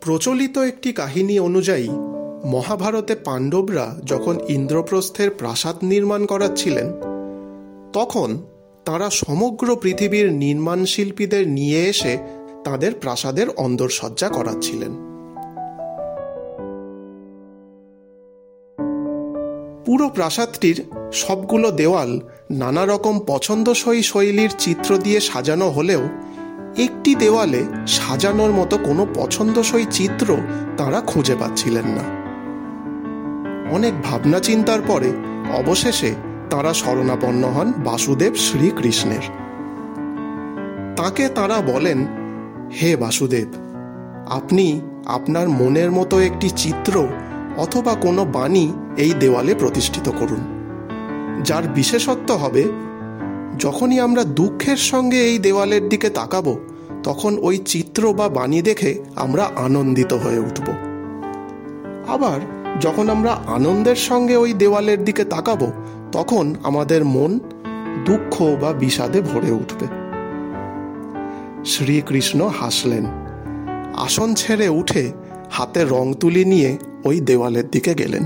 প্রচলিত একটি কাহিনী অনুযায়ী, মহাভারতে পাণ্ডবরা যখন ইন্দ্রপ্রস্থের প্রাসাদ নির্মাণ করাচ্ছিলেন, তখন তারা সমগ্র পৃথিবীর নির্মাণ শিল্পীদের নিয়ে এসে তাদের প্রাসাদের অন্দরসজ্জা করাচ্ছিলেন। পুরো প্রাসাদটির সবগুলো দেওয়াল নানা রকম পছন্দসই শৈলীর চিত্র দিয়ে সাজানো হলেও একটি দেওয়ালে সাজানোর মতো কোনো পছন্দসই চিত্র তারা খুঁজে পাচ্ছিলেন না। অনেক ভাবনা চিন্তার পরে অবশেষে তারা শরণাপন্ন হন বাসুদেব শ্রীকৃষ্ণের। তাকে তারা বলেন, হে বাসুদেব, আপনি আপনার মনের মতো একটি চিত্র অথবা কোনো বাণী এই দেওয়ালে প্রতিষ্ঠিত করুন। যার বিশেষত্ব হবে যখনই আমরা দুঃখের সঙ্গে এই দেওয়ালের দিকে তাকাবো, তখন ওই চিত্র বা বাণী দেখে আমরা আনন্দিত হয়ে উঠব। আবার যখন আমরা আনন্দের সঙ্গে ওই দেওয়ালের দিকে তাকাবো, তখন আমাদের মন দুঃখ বা বিষাদে ভরে উঠবে। শ্রীকৃষ্ণ হাসলেন, আসন ছেড়ে উঠে হাতে রং তুলি নিয়ে ওই দেওয়ালের দিকে গেলেন।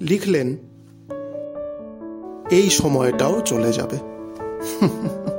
লিখলেন এই সময়টাও চলে যাবে।